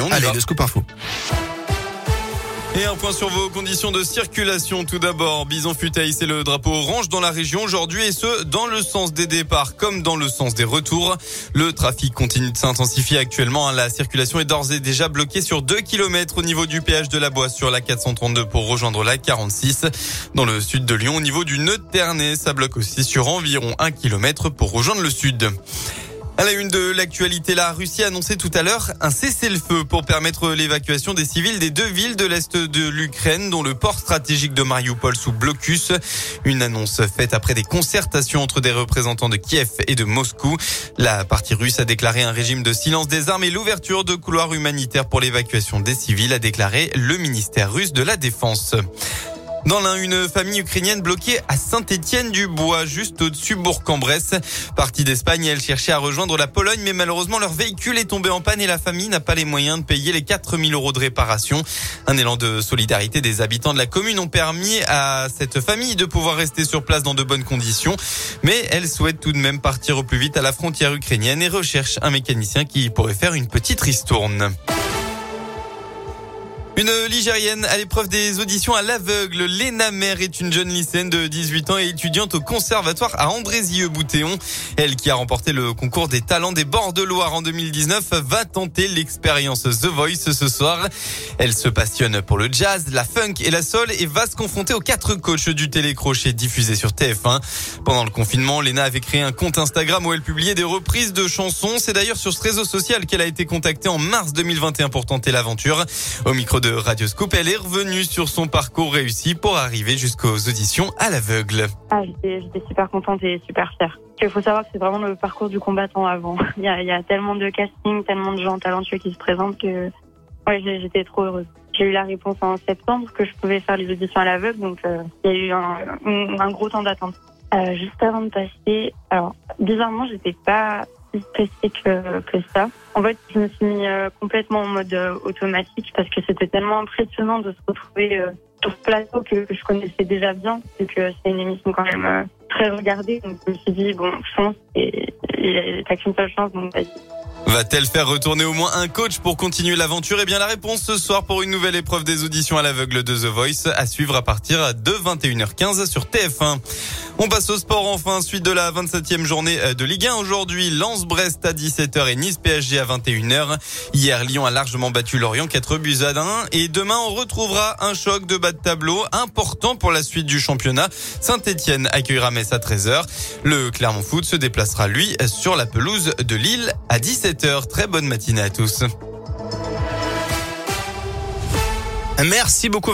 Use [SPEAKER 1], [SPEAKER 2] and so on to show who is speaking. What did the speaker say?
[SPEAKER 1] On
[SPEAKER 2] Allez,
[SPEAKER 1] va.
[SPEAKER 2] le scoop info.
[SPEAKER 1] Et un point sur vos conditions de circulation. Tout d'abord, Bison Futaï, c'est le drapeau orange dans la région aujourd'hui et ce, dans le sens des départs comme dans le sens des retours. Le trafic continue de s'intensifier actuellement. La circulation est d'ores et déjà bloquée sur 2 km au niveau du péage de la Boisse sur la 432 pour rejoindre la 46. Dans le sud de Lyon, au niveau du nœud de Ternay, ça bloque aussi sur environ 1 km pour rejoindre le sud. À la une de l'actualité, la Russie a annoncé tout à l'heure un cessez-le-feu pour permettre l'évacuation des civils des deux villes de l'Est de l'Ukraine, dont le port stratégique de Mariupol sous blocus. Une annonce faite après des concertations entre des représentants de Kiev et de Moscou. La partie russe a déclaré un régime de silence des armes et l'ouverture de couloirs humanitaires pour l'évacuation des civils, a déclaré le ministère russe de la Défense. Dans l'un, une famille ukrainienne bloquée à Saint-Étienne-du-Bois, juste au-dessus Bourg-en-Bresse. Partie d'Espagne, elle cherchait à rejoindre la Pologne, mais malheureusement, leur véhicule est tombé en panne et la famille n'a pas les moyens de payer les 4000 euros de réparation. Un élan de solidarité des habitants de la commune ont permis à cette famille de pouvoir rester sur place dans de bonnes conditions, mais elle souhaite tout de même partir au plus vite à la frontière ukrainienne et recherche un mécanicien qui pourrait faire une petite ristourne. Une Ligérienne à l'épreuve des auditions à l'aveugle. Léna Mer est une jeune lycéenne de 18 ans et étudiante au conservatoire à Andrézieux-Boutéon. Elle qui a remporté le concours des talents des bords Loire en 2019 va tenter l'expérience The Voice ce soir. Elle se passionne pour le jazz, la funk et la soul et va se confronter aux quatre coachs du télécrochet diffusé sur TF1. Pendant le confinement, Léna avait créé un compte Instagram où elle publiait des reprises de chansons. C'est d'ailleurs sur ce réseau social qu'elle a été contactée en mars 2021 pour tenter l'aventure. Radio Scoop, elle est revenue sur son parcours réussi pour arriver jusqu'aux auditions à l'aveugle.
[SPEAKER 3] Ah, j'étais super contente et super fière. Il faut savoir que c'est vraiment le parcours du combattant avant. Il y a, tellement de castings, tellement de gens talentueux qui se présentent que ouais, j'étais trop heureuse. J'ai eu la réponse en septembre que je pouvais faire les auditions à l'aveugle, donc euh, il y a eu un gros temps d'attente. Euh, juste avant de passer, alors bizarrement, j'étais pas stressée que, ça. En fait, je me suis mis euh, complètement en mode euh, automatique parce que c'était tellement impressionnant de se retrouver euh, sur ce plateau que, je connaissais déjà bien, vu que c'est une émission quand même très regardée. Donc je me suis dit, bon, chance, et t'as qu'une seule chance, donc vas-y.
[SPEAKER 1] Va-t-elle faire retourner au moins un coach pour continuer l'aventure? Eh bien, la réponse ce soir pour une nouvelle épreuve des auditions à l'aveugle de The Voice à suivre à partir de 21h15 sur TF1. On passe au sport enfin, suite de la 27e journée euh, de Ligue 1 aujourd'hui. Lens-Brest à 17h et Nice-PSG à 21h. Hier, Lyon a largement battu Lorient 4 buts à 1 et demain on retrouvera un choc de bas de tableau important pour la suite du championnat. Saint-Etienne accueillera Metz à 13h. Le Clermont Foot se déplacera lui sur la pelouse de Lille à 17h. Très bonne matinée à tous.
[SPEAKER 2] Merci beaucoup.